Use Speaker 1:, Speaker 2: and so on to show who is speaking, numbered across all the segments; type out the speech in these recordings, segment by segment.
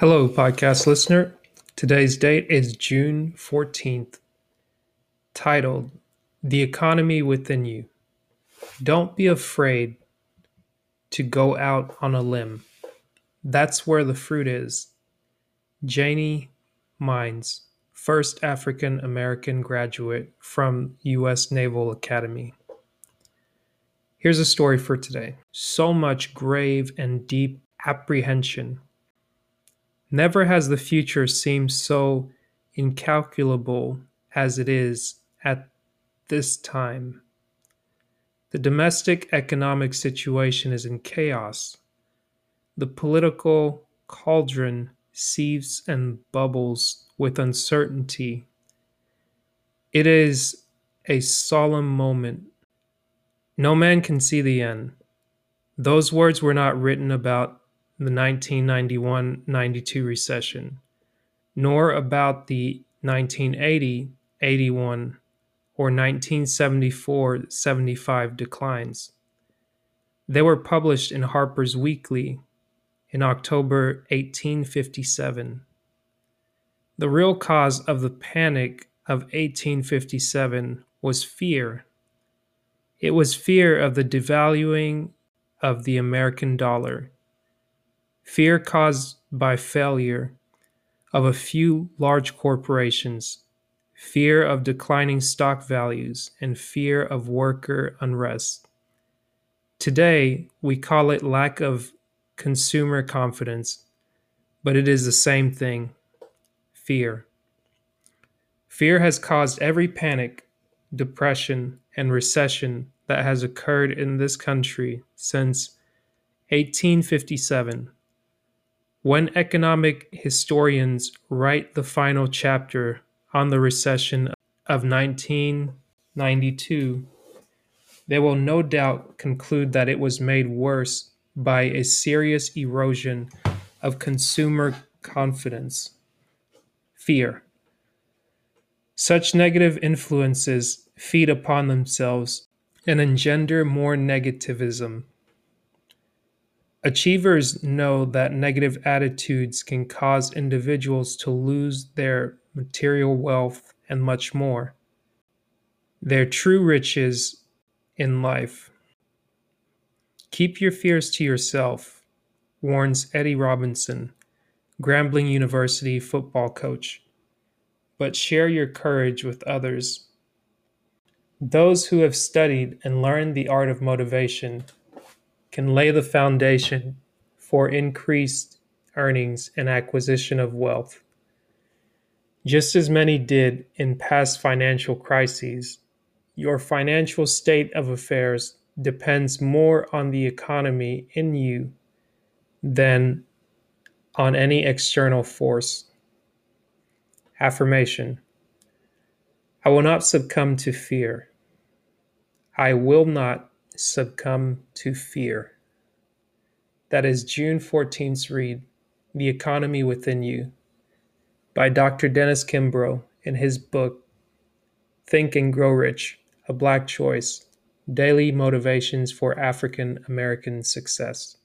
Speaker 1: Hello, podcast listener. Today's date is June 14th, titled The Economy Within You. Don't be afraid to go out on a limb. That's where the fruit is. Janie Mines, first African American graduate from U.S. Naval Academy. Here's a story for today. So much grave and deep apprehension. Never has the future seemed so incalculable as it is at this time. The domestic economic situation is in chaos. The political cauldron seethes and bubbles with uncertainty. It is a solemn moment. No man can see the end. Those words were not written about the 1991 92 recession, nor about the 1980 81 or 1974 75 declines. They were published in Harper's Weekly in October 1857. The real cause of the panic of 1857 was fear. It was fear of the devaluing of the American dollar, fear caused by failure of a few large corporations fear of declining stock values, and fear of worker unrest. Today, we call it lack of consumer confidence, but it is the same thing fear. Fear has caused every panic, depression, and recession that has occurred in this country since 1857. When economic historians write the final chapter on the recession of 1992, they will no doubt conclude that it was made worse by a serious erosion of consumer confidence. Fear. Such negative influences feed upon themselves and engender more negativism. Achievers know that negative attitudes can cause individuals to lose their material wealth, and much more. Their true riches in life. Keep your fears to yourself, warns Eddie Robinson, Grambling University football coach, but share your courage with others. Those who have studied and learned the art of motivation can lay the foundation for increased earnings and acquisition of wealth. Just as many did in past financial crises, your financial state of affairs depends more on the economy in you than on any external force. Affirmation I will not succumb to fear. I will not succumb to fear. That is June 14th's read, The Economy Within You by Dr. Dennis Kimbro in his book Think and Grow Rich A Black Choice Daily Motivations for African American Success.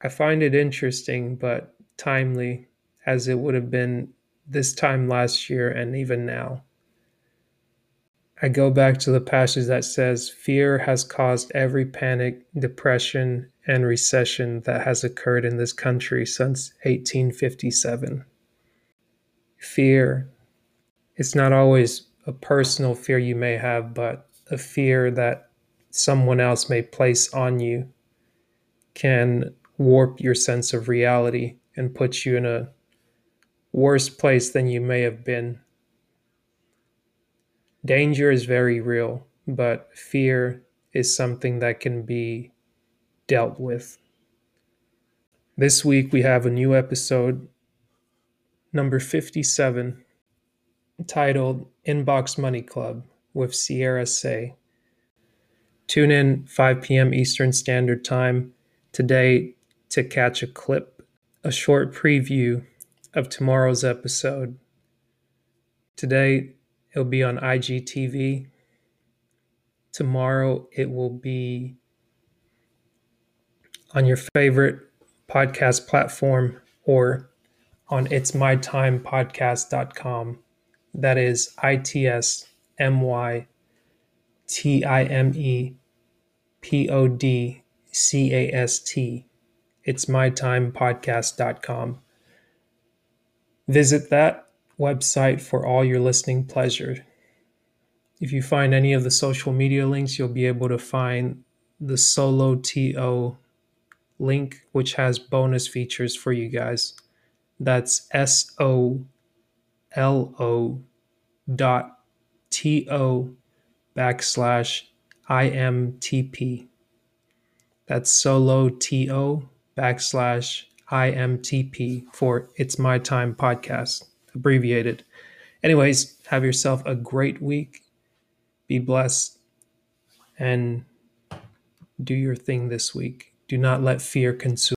Speaker 1: I find it interesting but timely as it would have been this time last year and even now. I go back to the passage that says, Fear has caused every panic, depression, and recession that has occurred in this country since 1857. Fear, it's not always a personal fear you may have, but a fear that someone else may place on you can warp your sense of reality and put you in a worse place than you may have been. Danger is very real, but fear is something that can be dealt with. This week we have a new episode, number 57, titled Inbox Money Club with Sierra Say. Tune in 5 p.m. Eastern Standard Time today to catch a clip, a short preview of tomorrow's episode. Today it'll be on IGTV. Tomorrow it will be on your favorite podcast platform or on itsmytimepodcast.com. That is I T S M Y T I M E P O D C A S T. It's mytimepodcast.com. Visit that website for all your listening pleasure. If you find any of the social media links, you'll be able to find the Solo TO link, which has bonus features for you guys. That's S O L O dot T O backslash IMTP. That's solo TO backslash IMTP for It's My Time podcast, abbreviated. Anyways, have yourself a great week. Be blessed and do your thing this week. Do not let fear consume.